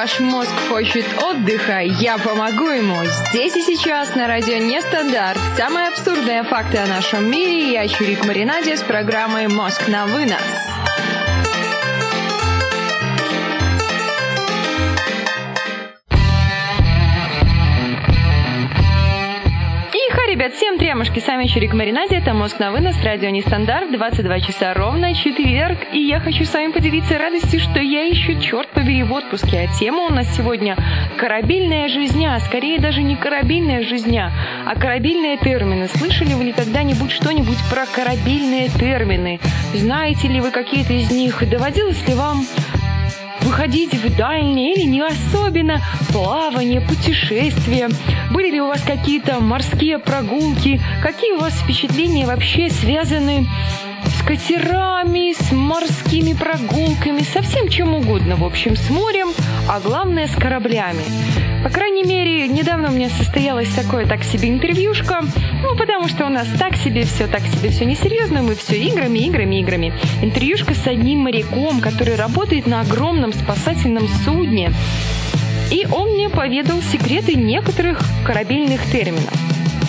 Ваш мозг хочет отдыха, я помогу ему. Здесь и сейчас на радио Нестандарт. Самые абсурдные факты о нашем мире. Я Чурик Маринаде с программой «Мозг на вынос». Ребят, всем тремушки, с вами Чурик Маринаде, это «Мозг на вынос», радио Нестандарт, 22 часа ровно, четверг, и я хочу с вами поделиться радостью, что я еще, черт побери, в отпуске, а тема у нас сегодня «Корабельная жизня», скорее даже не корабельная жизня, а корабельные термины. Слышали вы ли когда-нибудь что-нибудь про корабельные термины? Знаете ли вы какие-то из них? Доводилось ли вам выходить в дальние или не особенно плавание, путешествия? Были ли у вас какие-то морские прогулки? Какие у вас впечатления вообще связаны с катерами, с морскими прогулками, со всем чем угодно, в общем, с морем, а главное с кораблями. По крайней мере, недавно у меня состоялось такое так себе интервьюшка, ну, потому что у нас так себе все, так себе все несерьезно, мы все играми, играми, играми. Интервьюшка с одним моряком, который работает на огромном спасательном судне. И он мне поведал секреты некоторых корабельных терминов.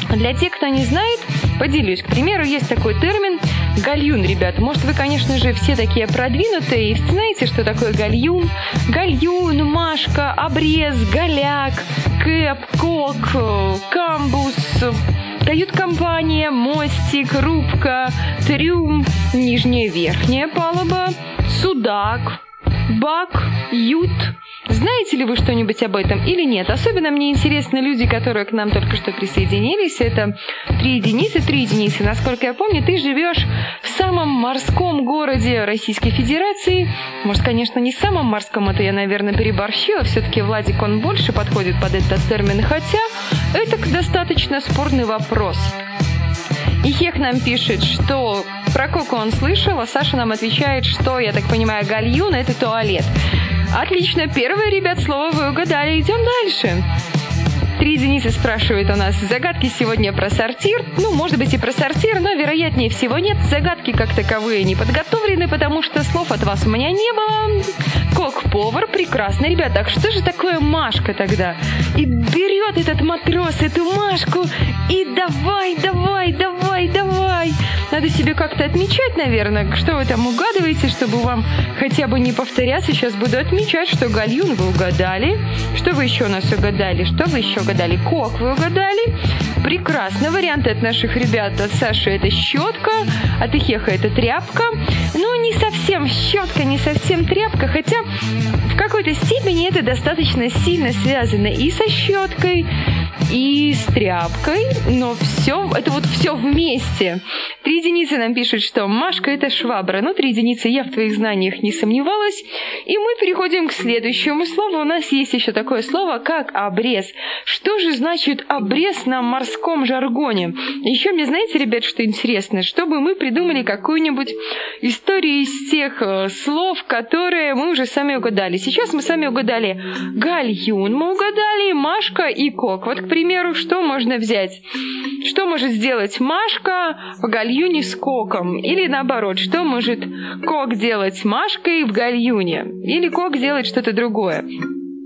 Для тех, кто не знает, поделюсь. К примеру, есть такой термин гальюн, ребят. Может, вы, конечно же, все такие продвинутые и знаете, что такое гальюн? Гальюн, машка, обрез, голяк, кэп, кок, камбус, кают-компания, мостик, рубка, трюм, нижняя верхняя палуба, судак, бак, ют – знаете ли вы что-нибудь об этом или нет? Особенно мне интересны люди, которые к нам только что присоединились. Это три единицы, три единицы. Насколько я помню, ты живешь в самом морском городе Российской Федерации. Может, конечно, не самом морском, это я, наверное, переборщила. Все-таки Владик, он больше подходит под этот термин. Хотя это достаточно спорный вопрос. И Хех нам пишет, что про Коку он слышал, а Саша нам отвечает, что, я так понимаю, гальюн – это туалет. Отлично, первое, ребят, слово вы угадали. Идем дальше. Три единицы спрашивает у нас загадки сегодня про сортир. Ну, может быть и про сортир, но вероятнее всего нет. Загадки как таковые не подготовлены, потому что слов от вас у меня не было. Кок-повар, прекрасно. Ребята, так что же такое Машка тогда? И берет этот матрос эту Машку и давай, давай, давай, давай. Надо себе как-то отмечать, наверное, что вы там угадываете, чтобы вам хотя бы не повторяться. Сейчас буду отмечать, что гальюн вы угадали. Что вы еще у нас угадали? Что вы еще угадали? Кок вы угадали. Прекрасно. Варианты от наших ребят. От Саши это щетка, от Ихеха это тряпка. Ну, не совсем щетка, не совсем тряпка, хотя в какой-то степени это достаточно сильно связано и со щеткой, и с тряпкой, но все, это вот все вместе. Три единицы нам пишут, что Машка это швабра. Ну, три единицы я в твоих знаниях не сомневалась. И мы переходим к следующему слову. У нас есть еще такое слово, как обрез. Что же значит обрез на морском жаргоне? Еще мне, знаете, ребят, что интересно? Чтобы мы придумали какую-нибудь историю из тех э, слов, которые мы уже сами угадали. Сейчас мы сами угадали гальюн, мы угадали Машка и Кок. Вот, к примеру, что можно взять? Что может сделать Машка в гальюне с Коком? Или наоборот, что может Кок делать Машкой в гальюне? Или Кок делать что-то другое?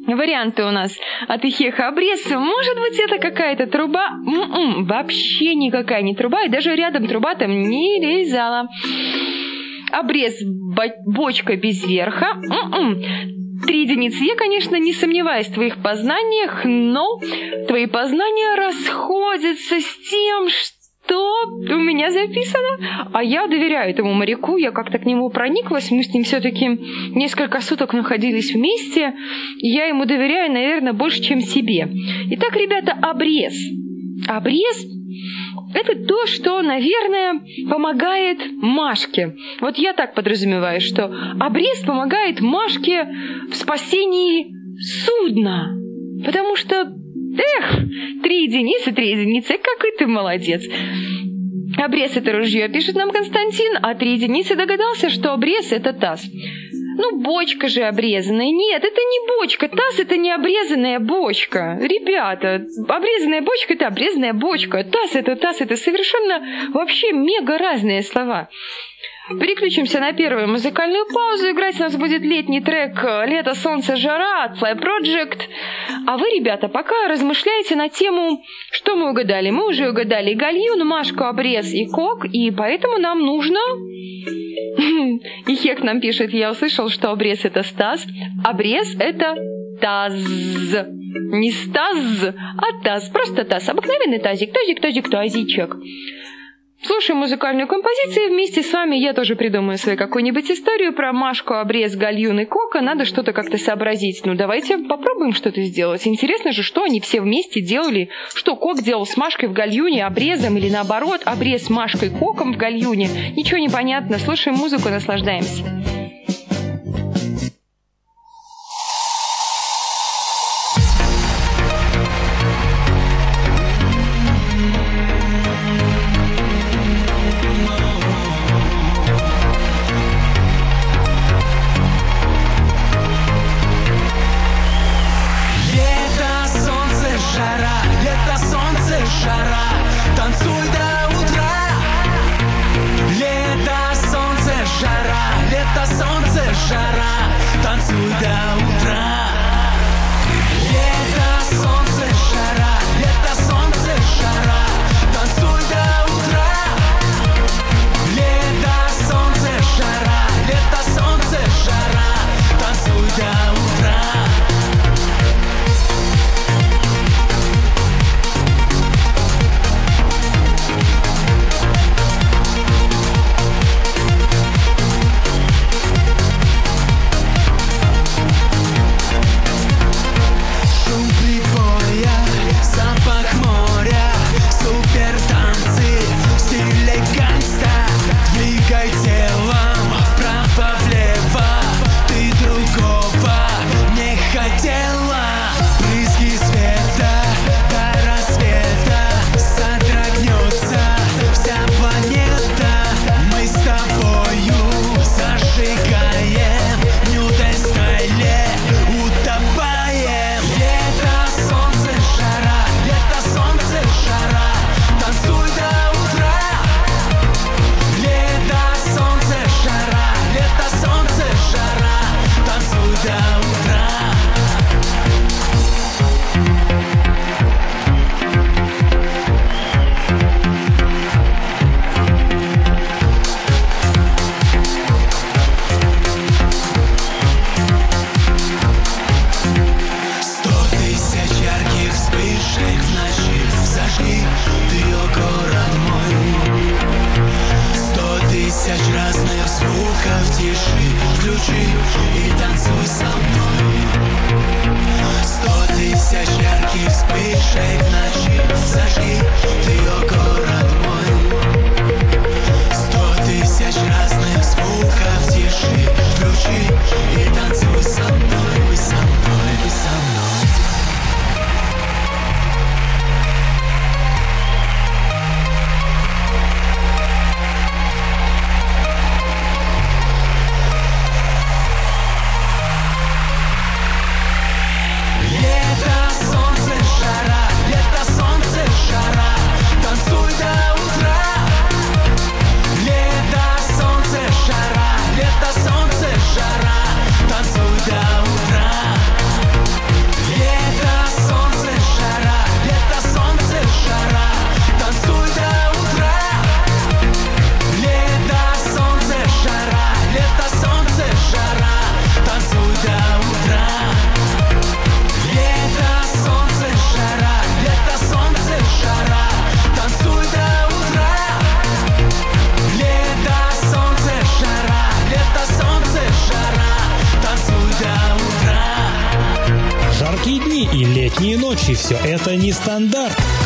Варианты у нас от Ихеха обрез. Может быть, это какая-то труба? М-м, вообще никакая не труба, и даже рядом труба там не лезала. Обрез бочка без верха. М-м три единицы. Я, конечно, не сомневаюсь в твоих познаниях, но твои познания расходятся с тем, что у меня записано. А я доверяю этому моряку, я как-то к нему прониклась, мы с ним все-таки несколько суток находились вместе, я ему доверяю, наверное, больше, чем себе. Итак, ребята, обрез. Обрез это то, что, наверное, помогает Машке. Вот я так подразумеваю, что обрез помогает Машке в спасении судна. Потому что, эх, три единицы, три единицы, какой ты молодец. Обрез это ружье, пишет нам Константин, а три единицы догадался, что обрез это таз. Ну, бочка же обрезанная. Нет, это не бочка. Таз это не обрезанная бочка. Ребята, обрезанная бочка это обрезанная бочка. Таз это таз, это совершенно вообще мега разные слова. Переключимся на первую музыкальную паузу. Играть у нас будет летний трек «Лето, солнце, жара» от Fly Project. А вы, ребята, пока размышляйте на тему, что мы угадали. Мы уже угадали гальюн, Машку, обрез и кок, и поэтому нам нужно... И Хек нам пишет, я услышал, что обрез это Стас. Обрез это таз. Не стаз, а таз. Просто таз. Обыкновенный тазик. Тазик, тазик, тазичек. Слушаем музыкальную композицию, вместе с вами я тоже придумаю свою какую-нибудь историю про Машку, обрез, гальюн и кока. Надо что-то как-то сообразить. Ну, давайте попробуем что-то сделать. Интересно же, что они все вместе делали. Что Кок делал с Машкой в гальюне, обрезом или наоборот, обрез с Машкой коком в гальюне. Ничего не понятно. Слушаем музыку, наслаждаемся.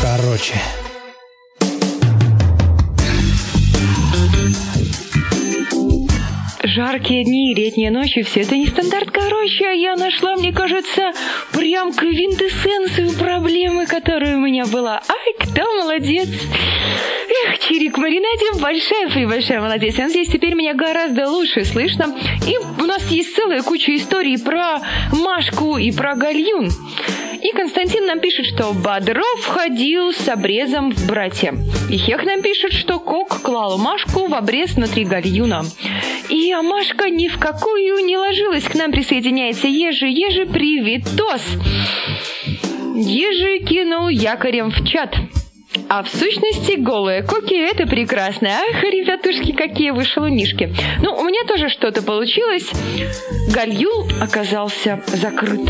Короче. Жаркие дни, летние ночи, все это не стандарт, короче, а я нашла, мне кажется, прям квинтэссенцию проблемы, которая у меня была. Ай, кто молодец! Эх, Чирик Маринадзе, большая большая молодец. Он здесь теперь меня гораздо лучше слышно. И у нас есть целая куча историй про Машку и про Гальюн. И Константин нам пишет, что Бодров ходил с обрезом в братья. И Хех нам пишет, что Кок клал Машку в обрез внутри гальюна. И Амашка ни в какую не ложилась. К нам присоединяется Ежи. Ежи, привитос! Ежи кинул якорем в чат. А в сущности, голые коки – это прекрасно. Ах, ребятушки, какие вы шалунишки. Ну, у меня тоже что-то получилось. Гальюл оказался закрыт.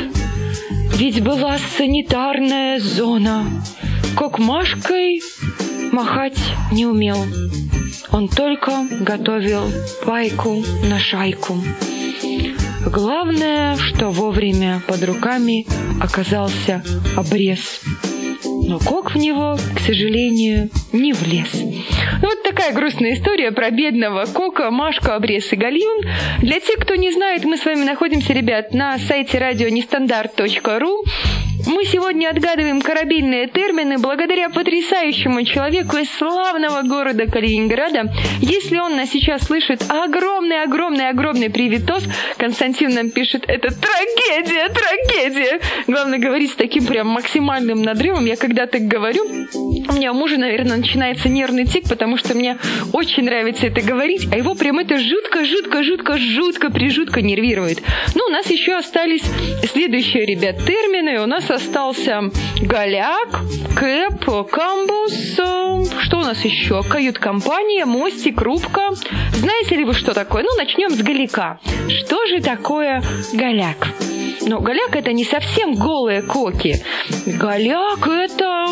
Ведь была санитарная зона. Кокмашкой махать не умел. Он только готовил пайку на шайку. Главное, что вовремя под руками оказался обрез но Кок в него, к сожалению, не влез. Вот такая грустная история про бедного Кока, Машку, Обрез и Гальюн. Для тех, кто не знает, мы с вами находимся, ребят, на сайте радионестандарт.ру. Мы сегодня отгадываем корабельные термины благодаря потрясающему человеку из славного города Калининграда. Если он нас сейчас слышит, огромный-огромный-огромный привитос, Константин нам пишет, это трагедия, трагедия. Главное говорить с таким прям максимальным надрывом. Я когда так говорю, у меня у мужа, наверное, начинается нервный тик, потому что мне очень нравится это говорить, а его прям это жутко, жутко, жутко, жутко, прижутко нервирует. Ну, у нас еще остались следующие, ребят, термины. У нас остался голяк, кэп, камбус, э, что у нас еще? Кают-компания, мостик, рубка. Знаете ли вы, что такое? Ну, начнем с голяка. Что же такое голяк? Ну, голяк это не совсем голые коки. Голяк это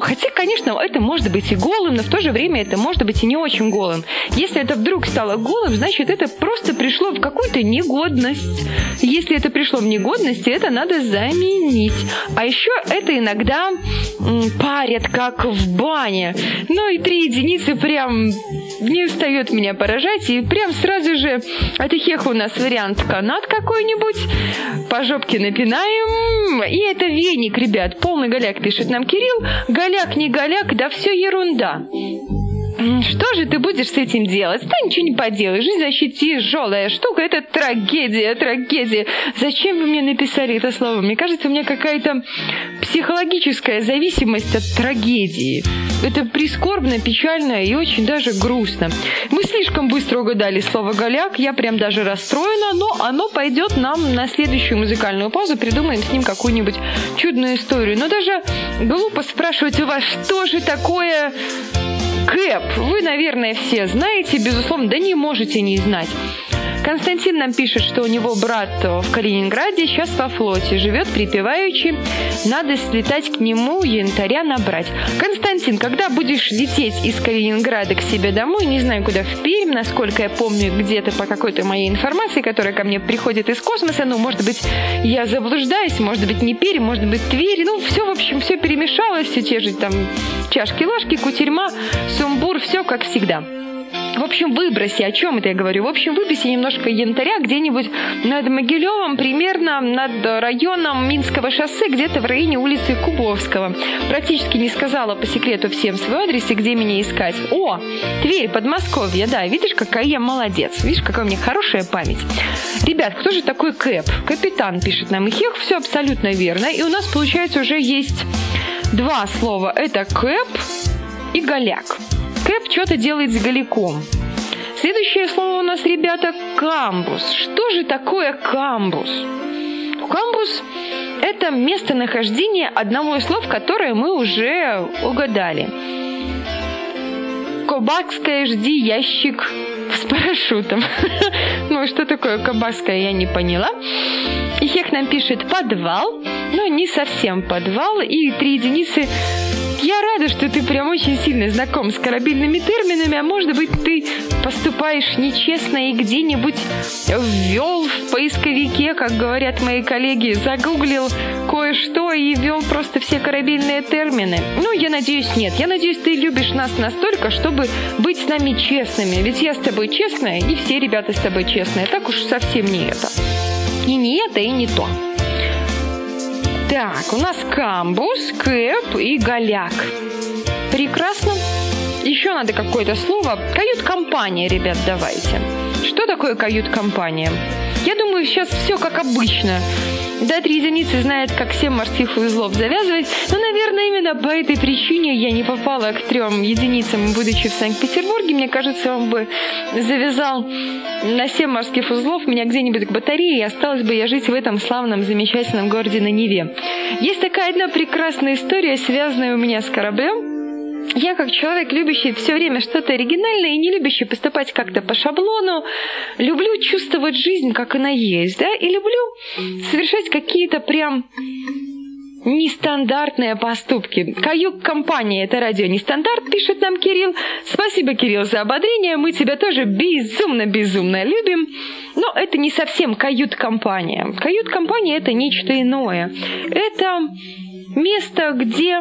Хотя, конечно, это может быть и голым, но в то же время это может быть и не очень голым. Если это вдруг стало голым, значит, это просто пришло в какую-то негодность. Если это пришло в негодность, это надо заменить. А еще это иногда парят, как в бане. Ну и три единицы прям не устает меня поражать. И прям сразу же от Ихеха у нас вариант канат какой-нибудь. По жопке напинаем. И это веник, ребят. Полный голяк пишет нам Кирилл. Голяк, не голяк, да все ерунда. Что же ты будешь с этим делать? Да ничего не поделаешь. Жизнь вообще тяжелая штука. Это трагедия, трагедия. Зачем вы мне написали это слово? Мне кажется, у меня какая-то психологическая зависимость от трагедии. Это прискорбно, печально и очень даже грустно. Мы слишком быстро угадали слово «голяк». Я прям даже расстроена, но оно пойдет нам на следующую музыкальную паузу. Придумаем с ним какую-нибудь чудную историю. Но даже глупо спрашивать у вас, что же такое Кэп, вы, наверное, все знаете, безусловно, да не можете не знать. Константин нам пишет, что у него брат в Калининграде, сейчас во флоте, живет припеваючи, надо слетать к нему янтаря набрать. Константин, когда будешь лететь из Калининграда к себе домой, не знаю куда, в Пермь, насколько я помню, где-то по какой-то моей информации, которая ко мне приходит из космоса, ну, может быть, я заблуждаюсь, может быть, не Пермь, может быть, Тверь, ну, все, в общем, все перемешалось, все те же там чашки-ложки, кутерьма, сумбур, все как всегда. В общем, выброси, о чем это я говорю? В общем, выброси немножко янтаря где-нибудь над Могилевым, примерно над районом Минского шоссе, где-то в районе улицы Кубовского. Практически не сказала по секрету всем свой адрес и где меня искать. О, Тверь, Подмосковье, да, видишь, какая я молодец. Видишь, какая у меня хорошая память. Ребят, кто же такой Кэп? Капитан пишет нам Ихех, все абсолютно верно. И у нас, получается, уже есть два слова. Это Кэп и Голяк. Кэп что-то делает с голиком. Следующее слово у нас, ребята, камбус. Что же такое камбус? Камбус – это местонахождение одного из слов, которое мы уже угадали. Кобакская жди ящик с парашютом. ну, что такое кабакская, я не поняла. И Хех нам пишет подвал, но не совсем подвал, и три единицы я рада, что ты прям очень сильно знаком с корабельными терминами, а может быть ты поступаешь нечестно и где-нибудь ввел в поисковике, как говорят мои коллеги, загуглил кое-что и ввел просто все корабельные термины. Ну, я надеюсь, нет. Я надеюсь, ты любишь нас настолько, чтобы быть с нами честными. Ведь я с тобой честная, и все ребята с тобой честные. Так уж совсем не это. И не это, и не то. Так, у нас камбус, кэп и голяк. Прекрасно. Еще надо какое-то слово. Кают-компания, ребят, давайте. Что такое кают-компания? Я думаю, сейчас все как обычно. Да, три единицы знает, как семь морских узлов завязывать, но, наверное, именно по этой причине я не попала к трем единицам, будучи в Санкт-Петербурге. Мне кажется, он бы завязал на семь морских узлов меня где-нибудь к батарее, и осталась бы я жить в этом славном, замечательном городе на Неве. Есть такая одна прекрасная история, связанная у меня с кораблем, я как человек, любящий все время что-то оригинальное и не любящий поступать как-то по шаблону, люблю чувствовать жизнь, как она есть, да, и люблю совершать какие-то прям нестандартные поступки. Каюк-компания «Это радио нестандарт», пишет нам Кирилл. Спасибо, Кирилл, за ободрение. Мы тебя тоже безумно-безумно любим. Но это не совсем кают-компания. Кают-компания – это нечто иное. Это место, где...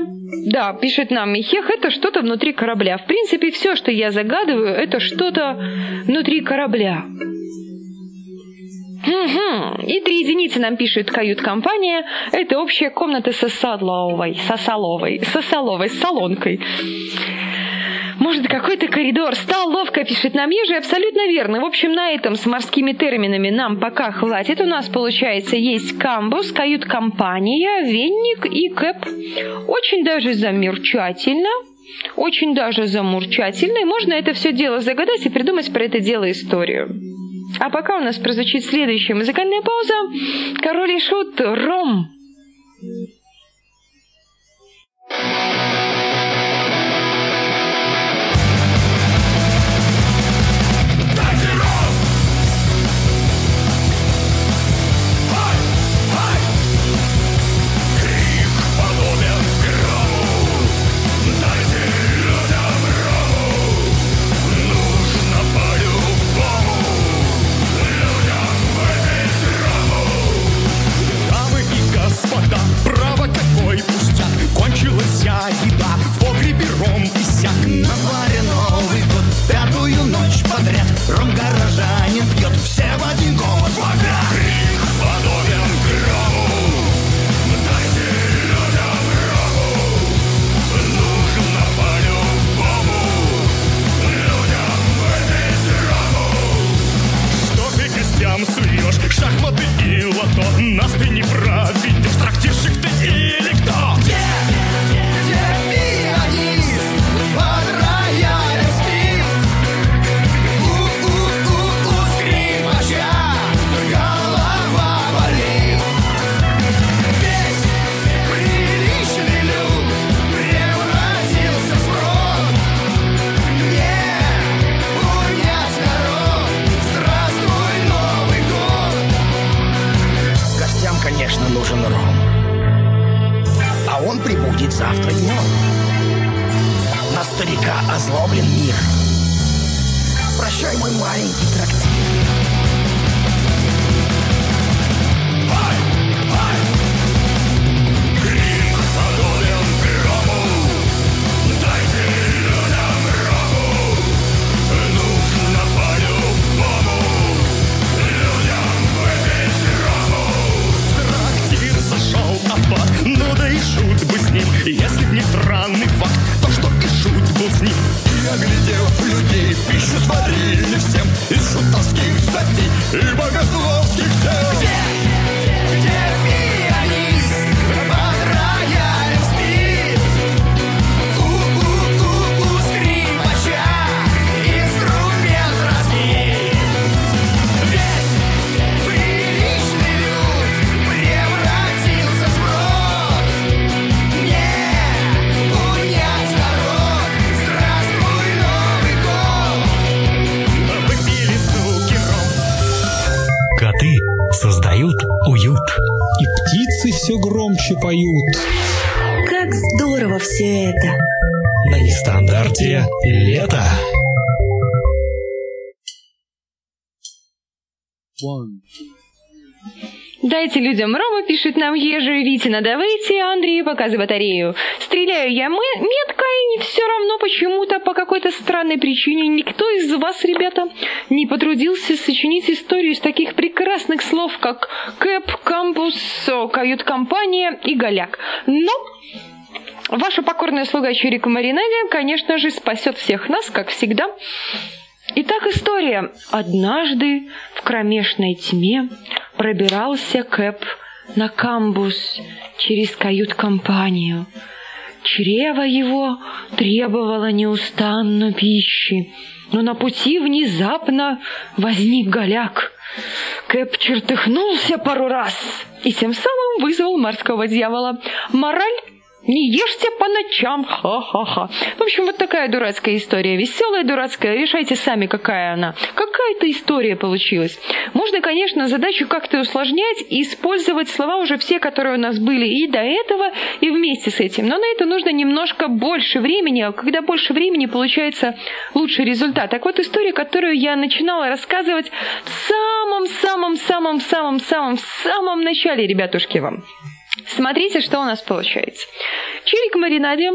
Да, пишет нам Михех, это что-то внутри корабля. В принципе, все, что я загадываю, это что-то внутри корабля. Угу. И три единицы нам пишет кают-компания. Это общая комната со Садловой, со Соловой, со Соловой, с салонкой. Может, какой-то коридор. Стал ловко, пишет нам Ежи. Абсолютно верно. В общем, на этом с морскими терминами нам пока хватит. У нас, получается, есть камбус, кают-компания, венник и кэп. Очень даже замерчательно. Очень даже замурчательно. И можно это все дело загадать и придумать про это дело историю. А пока у нас прозвучит следующая музыкальная пауза. Король и шут «Ром». Поют. Как здорово все это! На нестандарте лето. One. Дайте людям Рома, пишет нам Ежи, Витина, давайте, Андрей, показывай батарею. Стреляю я метко, и не все равно почему-то по какой-то странной причине никто из вас, ребята, не потрудился сочинить историю из таких прекрасных слов, как Кэп, Кампус, кают-компания и Голяк. Но Ваша покорная слуга Чирика Маринаде, конечно же, спасет всех нас, как всегда. Итак, история. Однажды в кромешной тьме пробирался Кэп на камбус через кают-компанию. Чрево его требовало неустанно пищи, но на пути внезапно возник голяк. Кэп чертыхнулся пару раз и тем самым вызвал морского дьявола. Мораль не ешьте по ночам, ха-ха-ха. В общем, вот такая дурацкая история. Веселая, дурацкая. Решайте сами, какая она. Какая-то история получилась. Можно, конечно, задачу как-то усложнять и использовать слова уже все, которые у нас были и до этого, и вместе с этим. Но на это нужно немножко больше времени. А когда больше времени, получается лучший результат. Так вот, история, которую я начинала рассказывать в самом-самом-самом-самом-самом-самом начале, ребятушки, вам. Смотрите, что у нас получается. Чирик Маринаде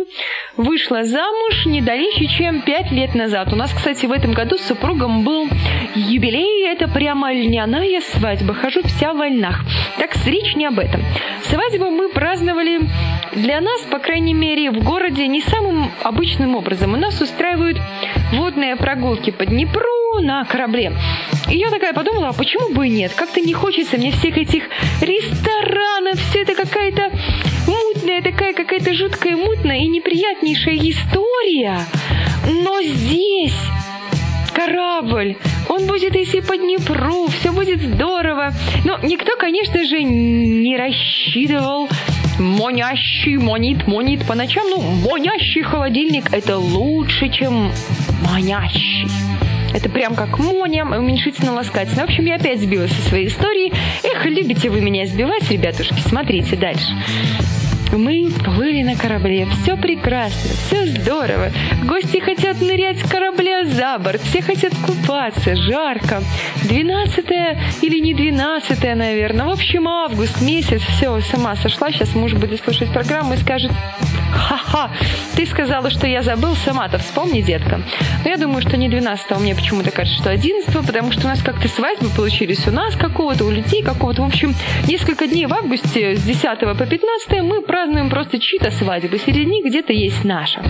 вышла замуж не далее, чем пять лет назад. У нас, кстати, в этом году с супругом был юбилей. Это прямо льняная свадьба. Хожу вся в вольнах. Так, речь не об этом. Свадьбу мы праздновали для нас, по крайней мере, в городе не самым обычным образом. У нас устраивают водные прогулки по Днепру на корабле. И я такая подумала, а почему бы и нет? Как-то не хочется мне всех этих ресторанов, все это какая-то мутная, такая какая-то жуткая, мутная и неприятнейшая история. Но здесь корабль, он будет идти по Днепру, все будет здорово. Но никто, конечно же, не рассчитывал монящий, монит, монит по ночам. Ну, монящий холодильник – это лучше, чем манящий. Это прям как моня, уменьшительно-ласкательно. В общем, я опять сбилась со своей истории. Эх, любите вы меня сбивать, ребятушки. Смотрите дальше. Мы плыли на корабле, все прекрасно, все здорово. Гости хотят нырять с корабля за борт, все хотят купаться, жарко. Двенадцатое или не двенадцатое, наверное. В общем, август месяц, все, сама сошла. Сейчас муж будет слушать программу и скажет, ха-ха, ты сказала, что я забыл, сама-то вспомни, детка. Но я думаю, что не 12 мне почему-то кажется, что 11 потому что у нас как-то свадьбы получились у нас какого-то, у людей какого-то. В общем, несколько дней в августе с 10 по 15 мы празднуем просто чьи-то свадьбы. Среди них где-то есть наша.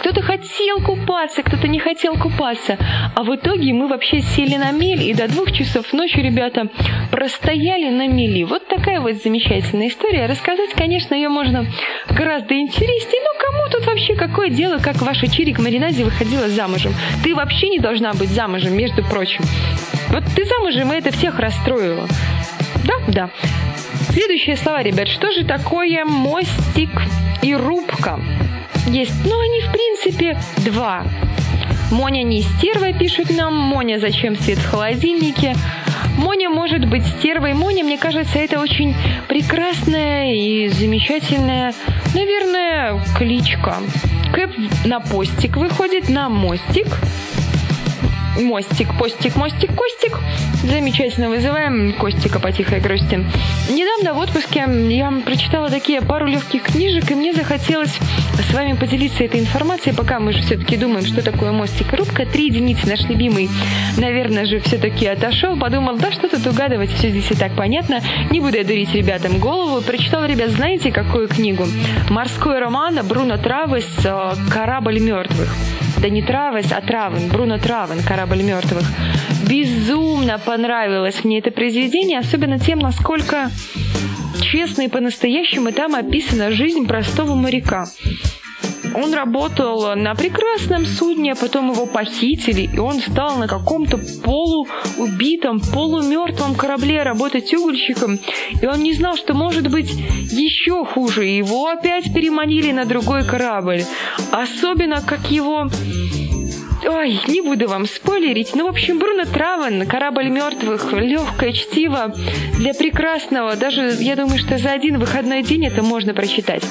Кто-то хотел купаться, кто-то не хотел купаться. А в итоге мы вообще сели на мель и до двух часов ночи, ребята, простояли на мели. Вот такая вот замечательная история. Рассказать, конечно, ее можно гораздо интереснее. Но кому тут вообще какое дело, как ваша Чирик Маринаде выходила замужем? Ты вообще не должна быть замужем, между прочим. Вот ты замужем, и это всех расстроило. Да, да. Следующие слова, ребят. Что же такое мостик и рубка? есть. Но они, в принципе, два. Моня не стерва, пишут нам. Моня, зачем свет в холодильнике? Моня может быть стервой. Моня, мне кажется, это очень прекрасная и замечательная, наверное, кличка. Кэп на постик выходит, на мостик мостик, постик, мостик, костик. Замечательно вызываем Костика по тихой грусти. Недавно в отпуске я прочитала такие пару легких книжек, и мне захотелось с вами поделиться этой информацией, пока мы же все-таки думаем, что такое мостик и рубка. Три единицы наш любимый, наверное же, все-таки отошел, подумал, да что тут угадывать, все здесь и так понятно. Не буду я дурить ребятам голову. Прочитал, ребят, знаете, какую книгу? Морской роман Бруно Травес «Корабль мертвых» да не Травес, а Травен, Бруно Травен, «Корабль мертвых». Безумно понравилось мне это произведение, особенно тем, насколько честно и по-настоящему там описана жизнь простого моряка. Он работал на прекрасном судне, а потом его похитили, и он стал на каком-то полуубитом, полумертвом корабле работать угольщиком, и он не знал, что может быть еще хуже. Его опять переманили на другой корабль. Особенно, как его Ой, не буду вам спойлерить. Ну, в общем, Бруно Травен, «Корабль мертвых», легкое чтиво для прекрасного. Даже, я думаю, что за один выходной день это можно прочитать.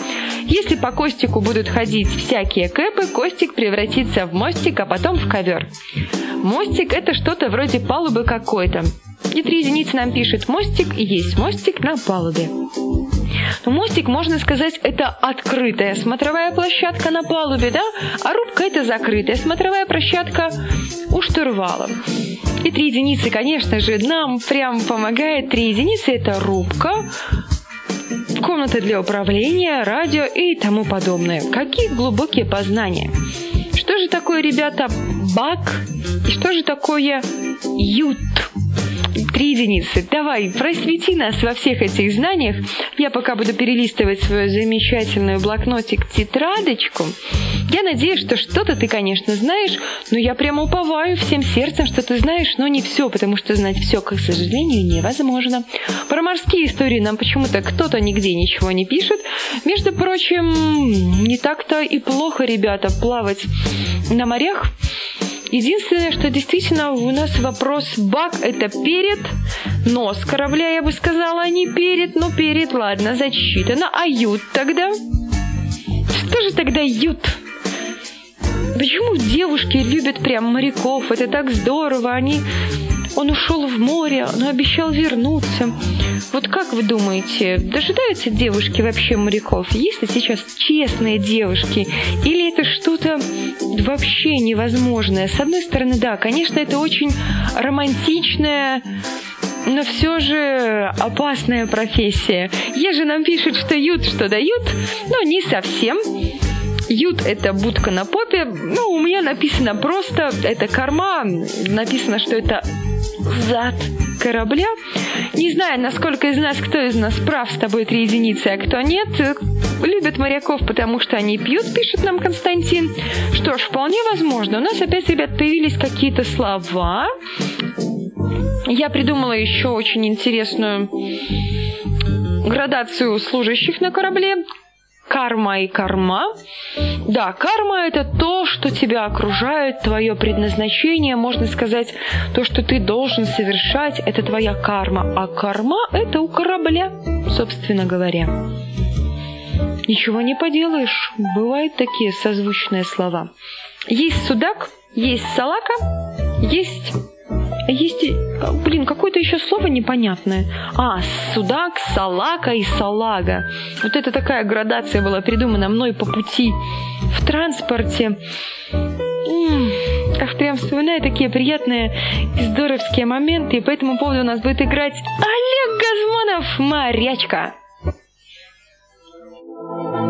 Если по Костику будут ходить всякие кэпы, Костик превратится в мостик, а потом в ковер. Мостик – это что-то вроде палубы какой-то. И три единицы нам пишет «мостик» и есть мостик на палубе. Но мостик, можно сказать, это открытая смотровая площадка на палубе, да? А рубка это закрытая смотровая площадка у штурвала. И три единицы, конечно же, нам прям помогает. Три единицы это рубка, комната для управления, радио и тому подобное. Какие глубокие познания. Что же такое, ребята, бак и что же такое ют? Три единицы. Давай, просвети нас во всех этих знаниях. Я пока буду перелистывать свою замечательную блокнотик-тетрадочку. Я надеюсь, что что-то ты, конечно, знаешь, но я прямо уповаю всем сердцем, что ты знаешь, но не все, потому что знать все, к сожалению, невозможно. Про морские истории нам почему-то кто-то нигде ничего не пишет. Между прочим, не так-то и плохо, ребята, плавать на морях. Единственное, что действительно у нас вопрос бак – это перед, нос корабля, я бы сказала, а не перед, но перед, ладно, зачитано. А ют тогда? Что же тогда ют? Почему девушки любят прям моряков? Это так здорово, они он ушел в море, но обещал вернуться. Вот как вы думаете, дожидаются девушки вообще моряков? Есть ли сейчас честные девушки? Или это что-то вообще невозможное? С одной стороны, да, конечно, это очень романтичная но все же опасная профессия. Еже нам пишут, что ют, что дают, но не совсем. Ют – это будка на попе. Ну, у меня написано просто, это корма. Написано, что это зад корабля. Не знаю, насколько из нас, кто из нас прав с тобой три единицы, а кто нет. Любят моряков, потому что они пьют, пишет нам Константин. Что ж, вполне возможно. У нас опять, ребят, появились какие-то слова. Я придумала еще очень интересную градацию служащих на корабле карма и карма. Да, карма это то, что тебя окружает, твое предназначение, можно сказать, то, что ты должен совершать, это твоя карма. А карма это у корабля, собственно говоря. Ничего не поделаешь, бывают такие созвучные слова. Есть судак, есть салака, есть есть, блин, какое-то еще слово непонятное. А, судак, салака и салага. Вот это такая градация была придумана мной по пути в транспорте. Ах, прям вспоминаю такие приятные и здоровские моменты. И по этому поводу у нас будет играть Олег Газманов, морячка. программы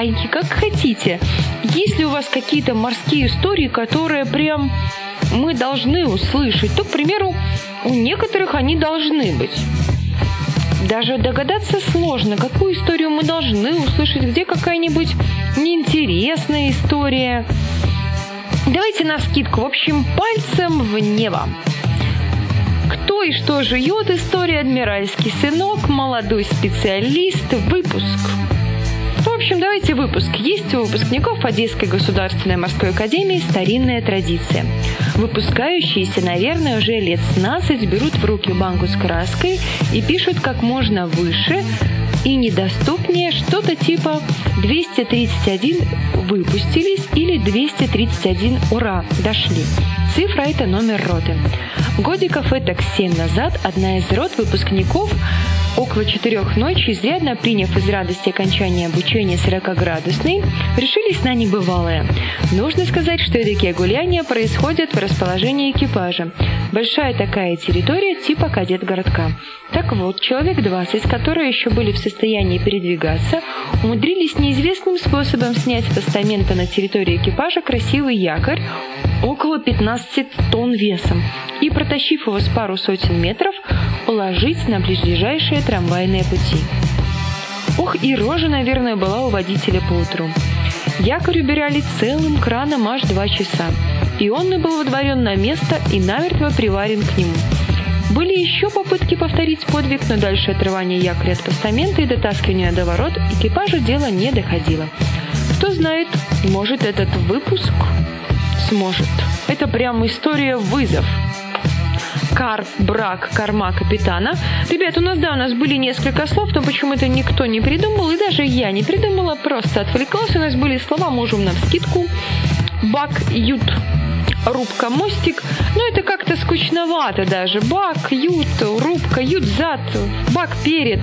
байки, как хотите. Есть ли у вас какие-то морские истории, которые прям мы должны услышать, то, к примеру, у некоторых они должны быть. Даже догадаться сложно, какую историю мы должны услышать, где какая-нибудь неинтересная история. Давайте на скидку, в общем, пальцем в небо. Кто и что живет? История «Адмиральский сынок», молодой специалист, выпуск. Давайте выпуск. Есть у выпускников Одесской государственной морской академии старинная традиция. Выпускающиеся, наверное, уже лет с 15 берут в руки банку с краской и пишут как можно выше и недоступнее что-то типа 231 выпустились или 231 ура, дошли. Цифра это номер роты. Годиков это 7 назад одна из рот выпускников около четырех ночи, изрядно приняв из радости окончания обучения 40-градусной, решились на небывалое. Нужно сказать, что такие гуляния происходят в расположении экипажа. Большая такая территория типа кадет-городка. Так вот, человек 20, которые еще были в состоянии передвигаться, умудрились неизвестным способом снять с постамента на территории экипажа красивый якорь около 15 тонн весом и, протащив его с пару сотен метров, положить на ближайшие трамвайные пути. Ох, и рожа, наверное, была у водителя по утру. Якорь убирали целым краном аж два часа, и он и был водворен на место и намертво приварен к нему. Были еще попытки повторить подвиг, но дальше отрывания якоря от постамента и дотаскивания до ворот экипажу дело не доходило. Кто знает, может этот выпуск сможет. Это прям история вызов кар, брак, корма капитана. Ребят, у нас, да, у нас были несколько слов, но почему-то никто не придумал, и даже я не придумала, просто отвлеклась. У нас были слова «можем на вскидку», «бак», «ют», рубка, мостик. Но это как-то скучновато даже. Бак, ют, рубка, ют, зад, бак перед.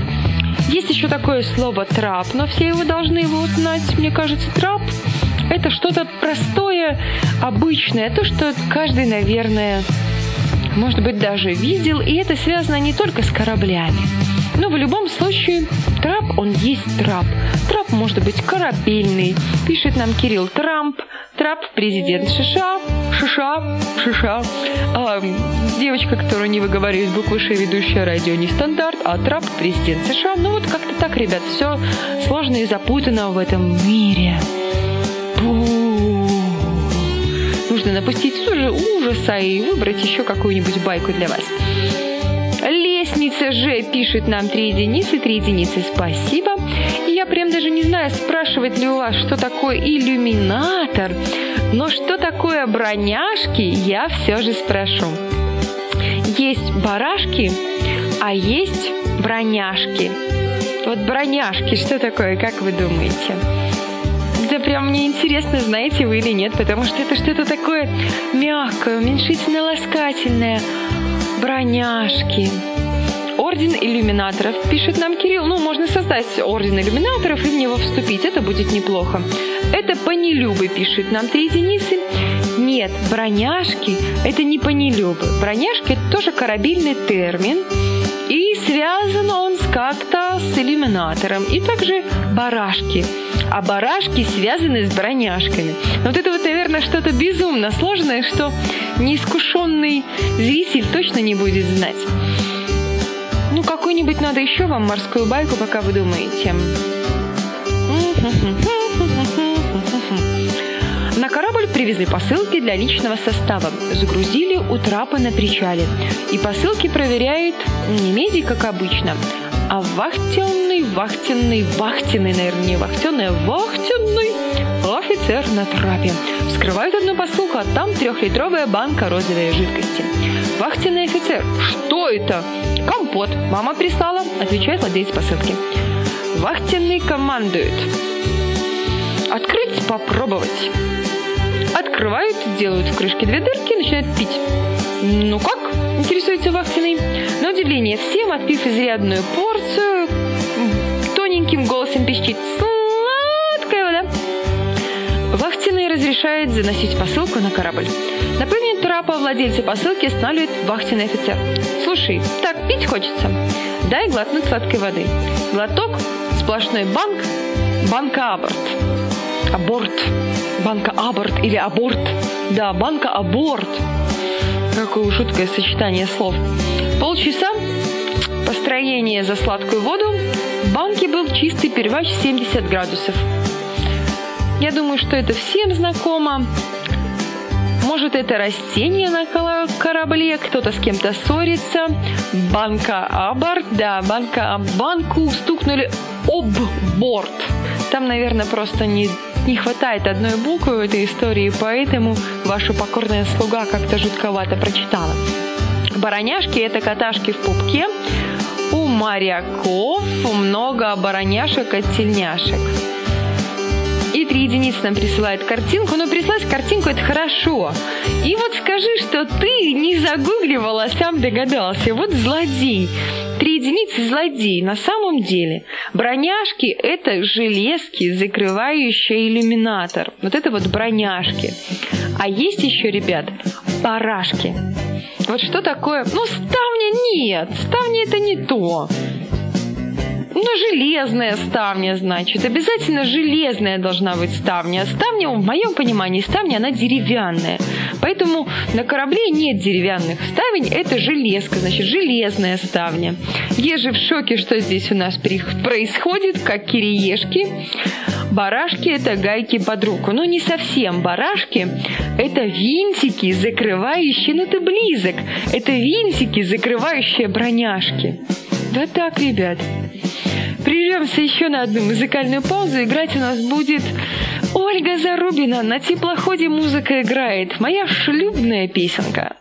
Есть еще такое слово трап, но все его должны его знать. Мне кажется, трап это что-то простое, обычное, то, что каждый, наверное, может быть, даже видел, и это связано не только с кораблями. Но в любом случае, трап, он есть трап. Трап может быть корабельный, пишет нам Кирилл Трамп, Трап президент США, США, США. А, девочка, которую не выговаривает буквы Ш, ведущая радио нестандарт, а Трап президент США. Ну вот как-то так, ребят, все сложно и запутано в этом мире. Пу нужно напустить ужаса и выбрать еще какую-нибудь байку для вас. Лестница же пишет нам три единицы, три единицы, спасибо. Я прям даже не знаю, спрашивать ли у вас, что такое иллюминатор, но что такое броняшки, я все же спрошу. Есть барашки, а есть броняшки. Вот броняшки, что такое, как вы думаете? Прям мне интересно, знаете вы или нет, потому что это что-то такое мягкое, уменьшительно-ласкательное. Броняшки. Орден иллюминаторов, пишет нам Кирилл. Ну, можно создать орден иллюминаторов и в него вступить, это будет неплохо. Это понелюбы, пишет нам три единицы. Нет, броняшки – это не понелюбы. Броняшки – это тоже корабельный термин, и связан он как-то с иллюминатором. И также барашки. А барашки связаны с броняшками. Вот это вот, наверное, что-то безумно сложное, что неискушенный зритель точно не будет знать. Ну, какую-нибудь надо еще вам морскую байку, пока вы думаете. На корабль привезли посылки для личного состава. Загрузили у трапа на причале. И посылки проверяет не медик, как обычно, а вахтенный, вахтенный, вахтенный, наверное, не вахтенный, а вахтенный офицер на трапе. Вскрывают одну посылку, а там трехлитровая банка розовой жидкости. Вахтенный офицер. Что это? Компот. Мама прислала, отвечает владелец посылки. Вахтенный командует. Открыть, попробовать. Открывают, делают в крышке две дырки и начинают пить. Ну как? Интересуется Вахтиной. На удивление всем, отпив изрядную порцию, тоненьким голосом пищит «Сладкая вода!» Вахтенный разрешает заносить посылку на корабль. Напомнит трапа владельца посылки останавливает вахтенный офицер. «Слушай, так пить хочется. Дай глотнуть сладкой воды. Глоток, сплошной банк, банка аборт. Аборт. Банка аборт или аборт. Да, банка аборт. Какое жуткое сочетание слов. Полчаса построение за сладкую воду. В банке был чистый первач 70 градусов. Я думаю, что это всем знакомо. Может, это растение на корабле, кто-то с кем-то ссорится. Банка аборт, да, банка банку стукнули об борт. Там, наверное, просто не, не хватает одной буквы в этой истории, поэтому ваша покорная слуга как-то жутковато прочитала. Бароняшки – это каташки в пупке. У моряков много бароняшек от тельняшек и три единицы нам присылает картинку. Но прислать картинку это хорошо. И вот скажи, что ты не загугливал, а сам догадался. Вот злодей. Три единицы злодей. На самом деле броняшки – это железки, закрывающие иллюминатор. Вот это вот броняшки. А есть еще, ребят, парашки. Вот что такое? Ну, ставня нет. Ставня это не то. Ну, железная ставня, значит. Обязательно железная должна быть ставня. Ставня, в моем понимании, ставня, она деревянная. Поэтому на корабле нет деревянных ставень, это железка, значит, железная ставня. Же в шоке, что здесь у нас происходит, как кириешки. Барашки – это гайки под руку. Но не совсем барашки. Это винтики, закрывающие, ну ты близок. Это винтики, закрывающие броняшки. Да так, ребят. Прервемся еще на одну музыкальную паузу. Играть у нас будет Ольга Зарубина. На теплоходе музыка играет. Моя шлюбная песенка.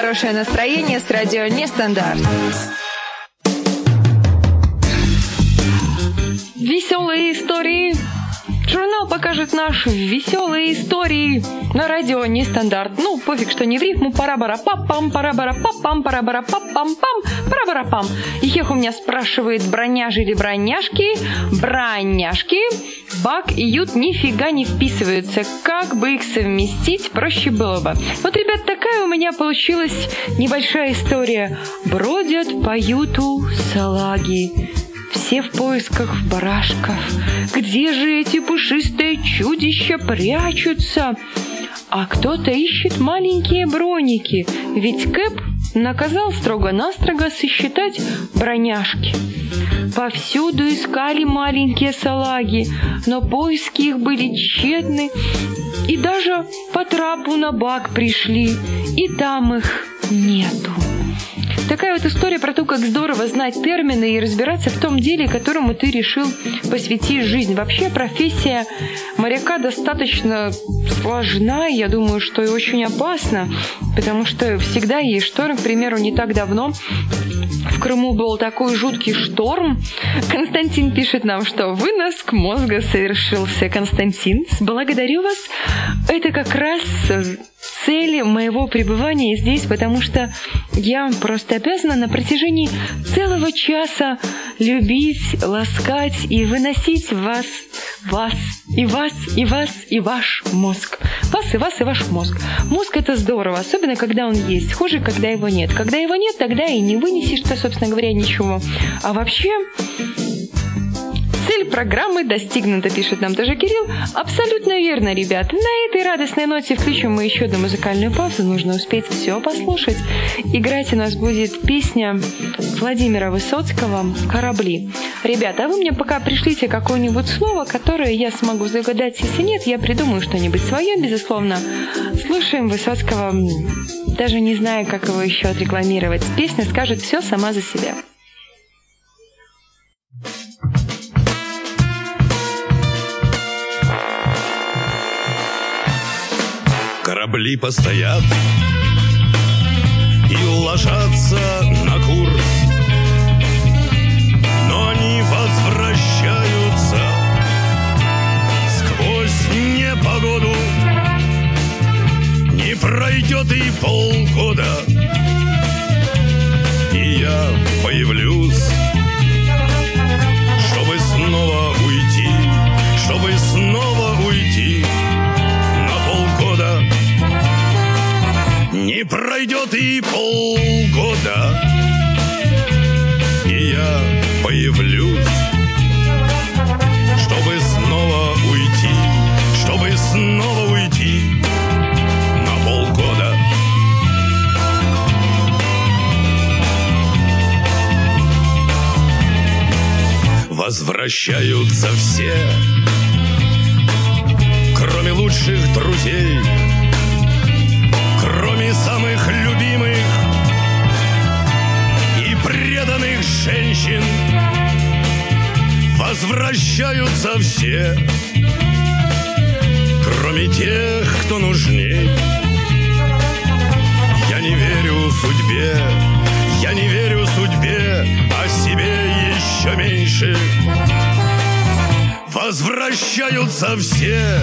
Хорошее настроение с радио Нестандарт. Веселые истории Журнал покажет наши веселые истории на радио нестандарт. Ну, пофиг, что не в рифму. пара бара пам пам пара бара пам пам пара бара пам пам пам пара бара пам Ихех у меня спрашивает, броняжи или броняшки? Броняшки. Бак и ют нифига не вписываются. Как бы их совместить, проще было бы. Вот, ребят, такая у меня получилась небольшая история. Бродят по юту салаги все в поисках барашков. Где же эти пушистые чудища прячутся? А кто-то ищет маленькие броники, ведь Кэп наказал строго-настрого сосчитать броняшки. Повсюду искали маленькие салаги, но поиски их были тщетны, и даже по трапу на бак пришли, и там их нету. Такая вот история про то, как здорово знать термины и разбираться в том деле, которому ты решил посвятить жизнь. Вообще профессия моряка достаточно сложна, я думаю, что и очень опасна, потому что всегда есть шторм. К примеру, не так давно в Крыму был такой жуткий шторм. Константин пишет нам, что вынос мозга совершился. Константин, благодарю вас. Это как раз цели моего пребывания здесь, потому что я просто обязана на протяжении целого часа любить, ласкать и выносить вас, вас, и вас, и вас, и ваш мозг. Вас, и вас, и ваш мозг. Мозг это здорово, особенно когда он есть. Хуже, когда его нет. Когда его нет, тогда и не вынесешь-то, собственно говоря, ничего. А вообще, Цель программы достигнута, пишет нам тоже Кирилл. Абсолютно верно, ребят. На этой радостной ноте включим мы еще одну музыкальную паузу. Нужно успеть все послушать. Играть у нас будет песня Владимира Высоцкого «Корабли». Ребята, а вы мне пока пришлите какое-нибудь слово, которое я смогу загадать. Если нет, я придумаю что-нибудь свое, безусловно. Слушаем Высоцкого, даже не знаю, как его еще отрекламировать. Песня скажет все сама за себя. Корабли постоят И ложатся на курс Но они возвращаются Сквозь непогоду. Не пройдет и полгода И я появлюсь Возвращаются все, кроме лучших друзей — кроме самых любимых и преданных женщин, возвращаются все, кроме тех, кто нужней. Я не верю судьбе, я не верю судьбе, а себе еще меньше. Возвращаются все,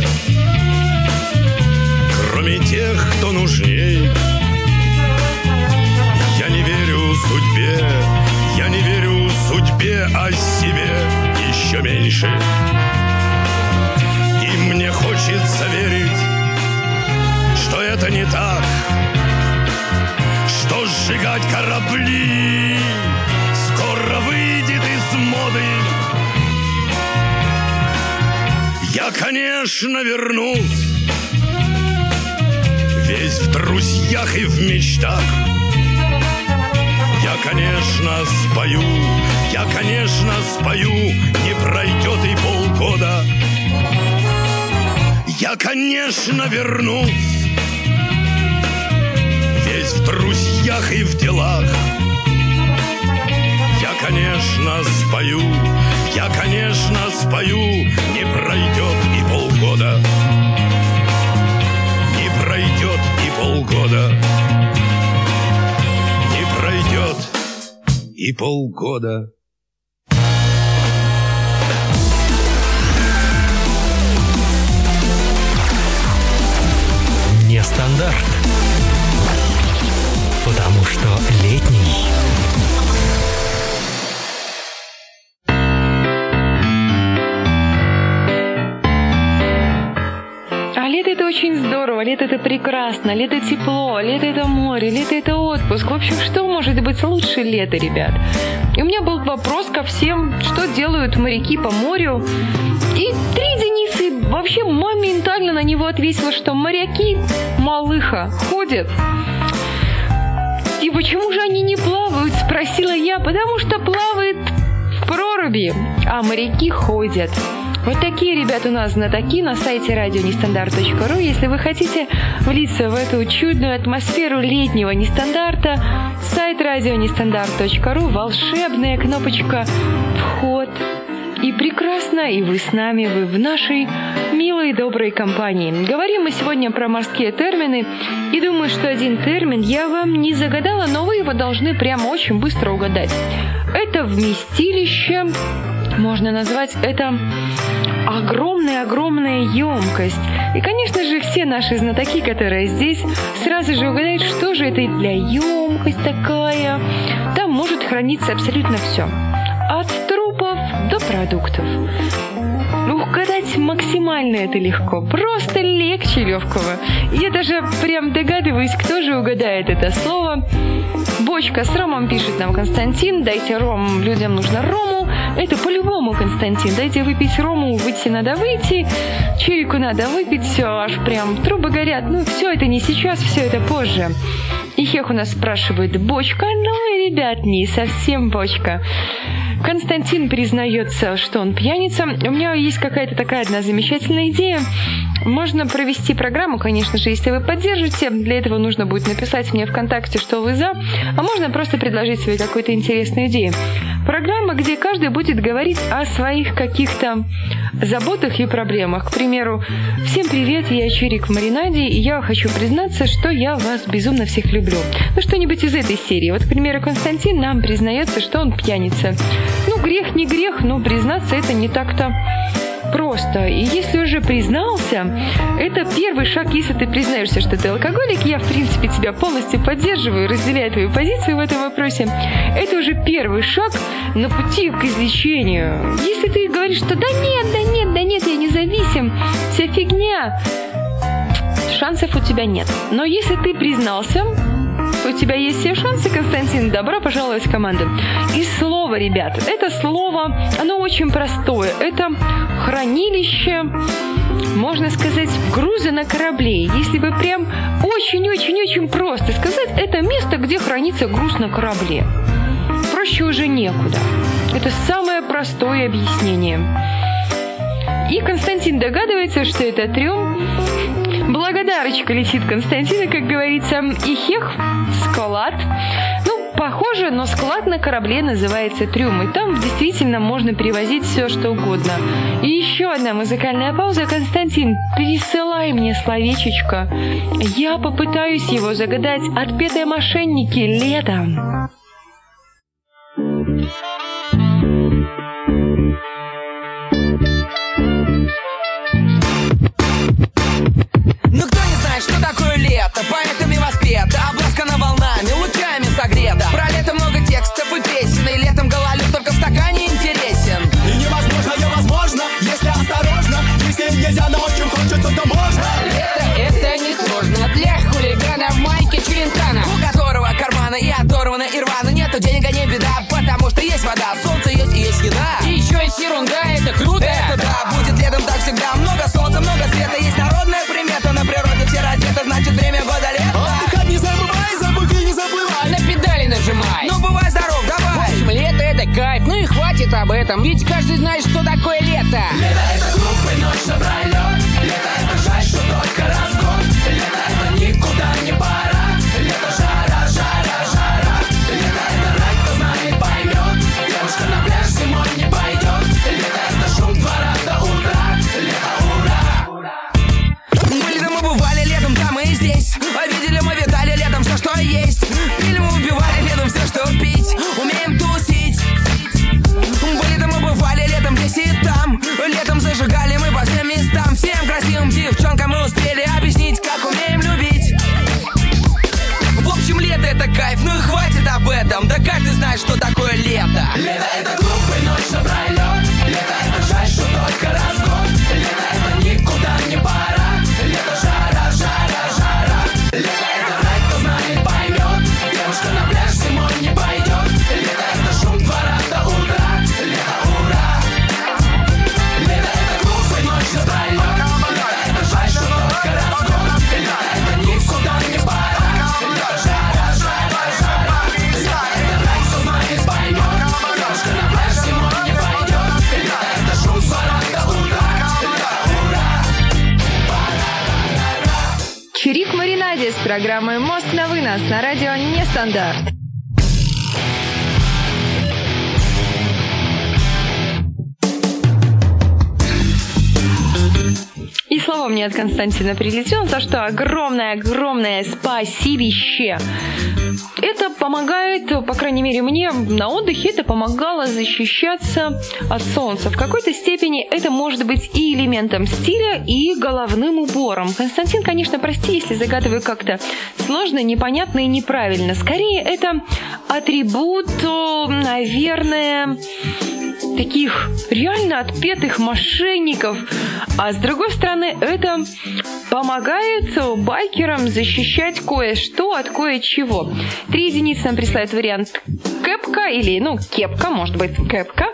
кроме тех, кто нужней. Я не верю судьбе, я не верю судьбе, а себе еще меньше. И мне хочется верить, что это не так, что сжигать корабли скоро выйдет из моды. Я, конечно, вернусь весь в друзьях и в мечтах. Я, конечно, спою, я, конечно, спою, не пройдет и полгода. Я, конечно, вернусь, в друзьях и в делах. Я, конечно, спою, я, конечно, спою, не пройдет и полгода. полгода Не пройдет и полгода Нестандарт. Что летний. А лето это очень здорово, лето это прекрасно, лето тепло, лето это море, лето это отпуск. В общем, что может быть лучше лета, ребят? И у меня был вопрос ко всем, что делают моряки по морю. И три Денисы вообще моментально на него ответила, что моряки, малыха, ходят. Почему же они не плавают, спросила я, потому что плавает в проруби, а моряки ходят. Вот такие, ребят, у нас знатоки на сайте радионестандарт.ру. Если вы хотите влиться в эту чудную атмосферу летнего нестандарта, сайт радионестандарт.ру, волшебная кнопочка «Вход». И прекрасно, и вы с нами, вы в нашей милой и доброй компании. Говорим мы сегодня про морские термины, и думаю, что один термин я вам не загадала, но вы его должны прямо очень быстро угадать. Это вместилище, можно назвать это огромная-огромная емкость. И, конечно же, все наши знатоки, которые здесь, сразу же угадают, что же это для емкость такая. Там может храниться абсолютно все. От до продуктов. Угадать максимально это легко. Просто легче легкого. Я даже прям догадываюсь, кто же угадает это слово. Бочка с ромом пишет нам Константин. Дайте ром, людям нужно рому. Это по-любому, Константин. Дайте выпить рому, выйти надо выйти. Чирику надо выпить, все, аж прям трубы горят. Ну, все это не сейчас, все это позже. И Хех у нас спрашивает, бочка? Ну, ребят, не совсем бочка. Константин признается, что он пьяница. У меня есть какая-то такая одна замечательная идея. Можно провести программу, конечно же, если вы поддержите. Для этого нужно будет написать мне ВКонтакте, что вы за. А можно просто предложить свою какую-то интересную идею. Программа, где каждый будет говорить о своих каких-то заботах и проблемах. К примеру, всем привет, я Чирик в Маринаде, и я хочу признаться, что я вас безумно всех люблю. Ну, что-нибудь из этой серии. Вот, к примеру, Константин нам признается, что он пьяница. Ну, грех не грех, но признаться это не так-то просто. И если уже признался, это первый шаг, если ты признаешься, что ты алкоголик. Я, в принципе, тебя полностью поддерживаю, разделяю твою позицию в этом вопросе. Это уже первый шаг на пути к излечению. Если ты говоришь, что да нет, да нет, да нет, я независим, вся фигня, шансов у тебя нет. Но если ты признался, у тебя есть все шансы, Константин. Добро пожаловать в команду. И слово, ребят, это слово, оно очень простое. Это хранилище, можно сказать, груза на корабле. Если бы прям очень-очень-очень просто сказать, это место, где хранится груз на корабле. Проще уже некуда. Это самое простое объяснение. И Константин догадывается, что это трюм. Благодарочка летит Константина, как говорится. И хех, склад. Ну, похоже, но склад на корабле называется трюм. И там действительно можно перевозить все, что угодно. И еще одна музыкальная пауза. Константин, присылай мне словечечко. Я попытаюсь его загадать. Отпетые мошенники летом. Этом, ведь каждый знает, что такое лето. Лето это глупый ночь напролет летом Да каждый знает, что такое лето. Лето это клуб и ночь, собрали «Мост на вынос» на радио «Нестандарт». И слово мне от Константина прилетело, за что огромное-огромное спасибище. Это помогает, по крайней мере мне, на отдыхе это помогало защищаться от солнца. В какой-то степени это может быть и элементом стиля, и головным убором. Константин, конечно, прости, если загадываю как-то сложно, непонятно и неправильно. Скорее, это атрибут, наверное, таких реально отпетых мошенников. А с другой стороны, это помогает байкерам защищать кое-что от кое-чего. Три единицы нам присылает вариант кэпка или, ну, кепка, может быть, кэпка.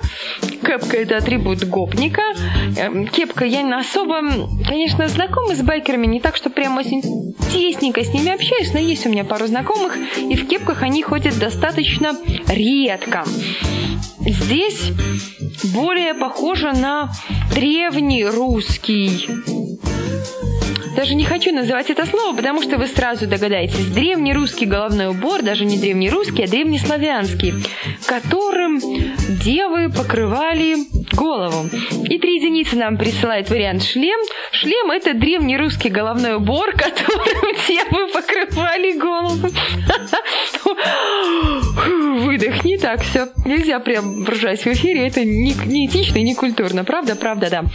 Кэпка – это атрибут гопника. Эм, Кепка, я не особо, конечно, знакома с байкерами, не так, что прям очень тесненько с ними общаюсь, но есть у меня пару знакомых, и в кепках они ходят достаточно редко. Здесь более похоже на древний русский даже не хочу называть это слово, потому что вы сразу догадаетесь. Древний русский головной убор, даже не древний русский, а древнеславянский, которым девы покрывали голову. И три единицы нам присылает вариант шлем. Шлем – это древний русский головной убор, которым девы покрывали голову. Выдохни, так, все. Нельзя прям ржать в эфире, это не, не этично и не культурно. Правда, правда, да.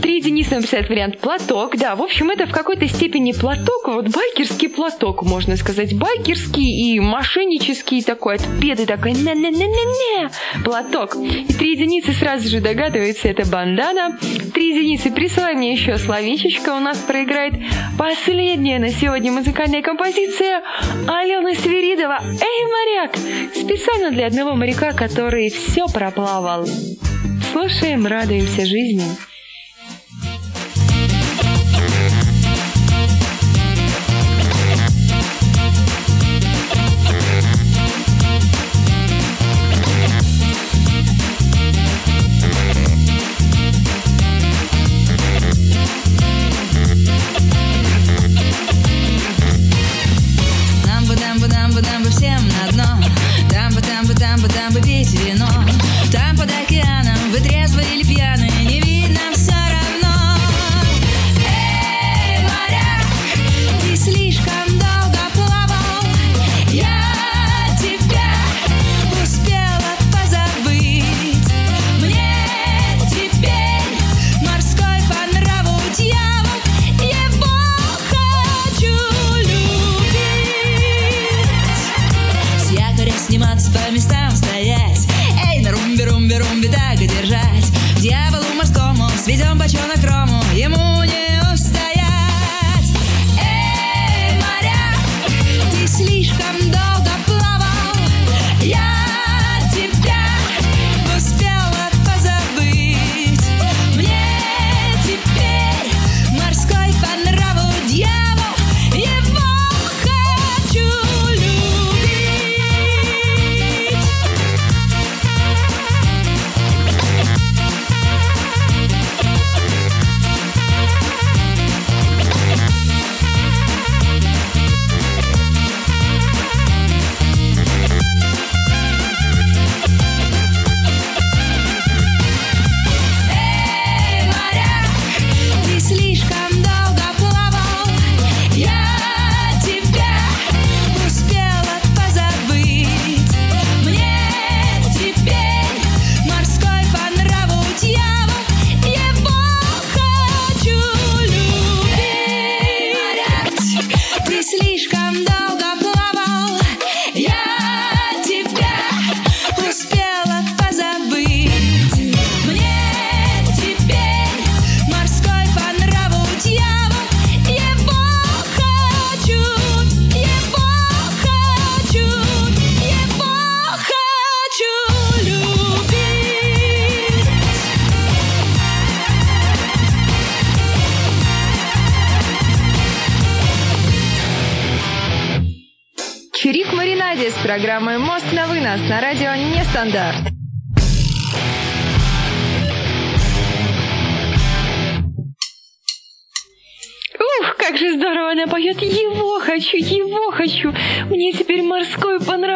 Три единицы нам присылает вариант платок. Да, в общем, это в какой-то степени платок, вот байкерский платок, можно сказать. Байкерский и мошеннический такой, отпетый такой, не-не-не-не-не, платок. И три единицы сразу же догадывается, это бандана. Три единицы присылай мне еще словечечко, у нас проиграет последняя на сегодня музыкальная композиция Алена Свиридова «Эй, моряк!» Специально для одного моряка, который все проплавал. Слушаем, радуемся жизни.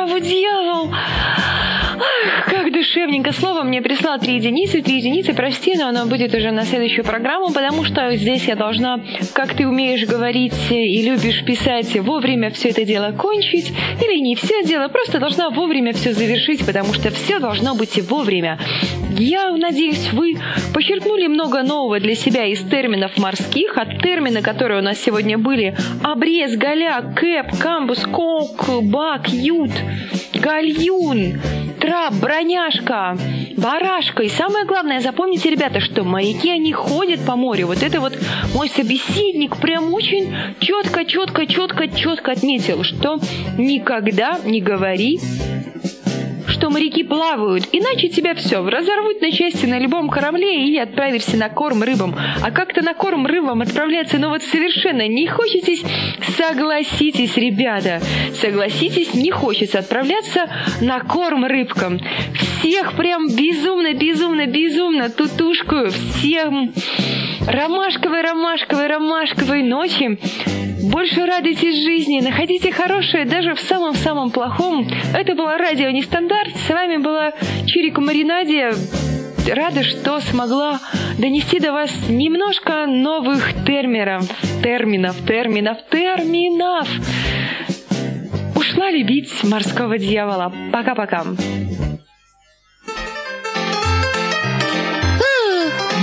Морской по нраву дьявол. Ах, как душевненько. Слово мне прислал три единицы. Три единицы, прости, но оно будет уже на следующую программу, потому что здесь я должна, как ты умеешь говорить и любишь писать, вовремя все это дело кончить. Или не все дело, просто должна вовремя все завершить, потому что все должно быть и вовремя. Я надеюсь, вы почерпнули много нового для себя из терминов морских, от термина, которые у нас сегодня были. Обрез, голяк, кэп, камбус, кок, бак, ют, гальюн, трап, броняшка, барашка. И самое главное, запомните, ребята, что маяки, они ходят по морю. Вот это вот мой собеседник прям очень четко, четко, четко, четко отметил, что никогда не говори что моряки плавают, иначе тебя все разорвут на части на любом корабле и отправишься на корм рыбам. А как-то на корм рыбам отправляться, ну вот совершенно не хочетесь, согласитесь, ребята, согласитесь, не хочется отправляться на корм рыбкам. Всех прям безумно, безумно, безумно тутушкую, всем ромашковой, ромашковой, ромашковой ночи. Больше радуйтесь жизни, находите хорошее даже в самом-самом плохом. Это было радио Нестандарт. С вами была Чирика Маринадия. Рада, что смогла донести до вас немножко новых терминов, терминов, терминов, терминов. Ушла любить морского дьявола. Пока-пока.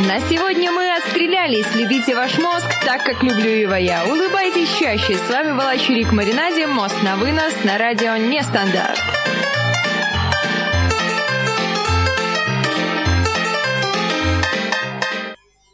На сегодня мы отстрелялись. Любите ваш мозг так, как люблю его я. Улыбайтесь чаще. С вами была Чурик Маринаде. Мост на вынос на радио Нестандарт.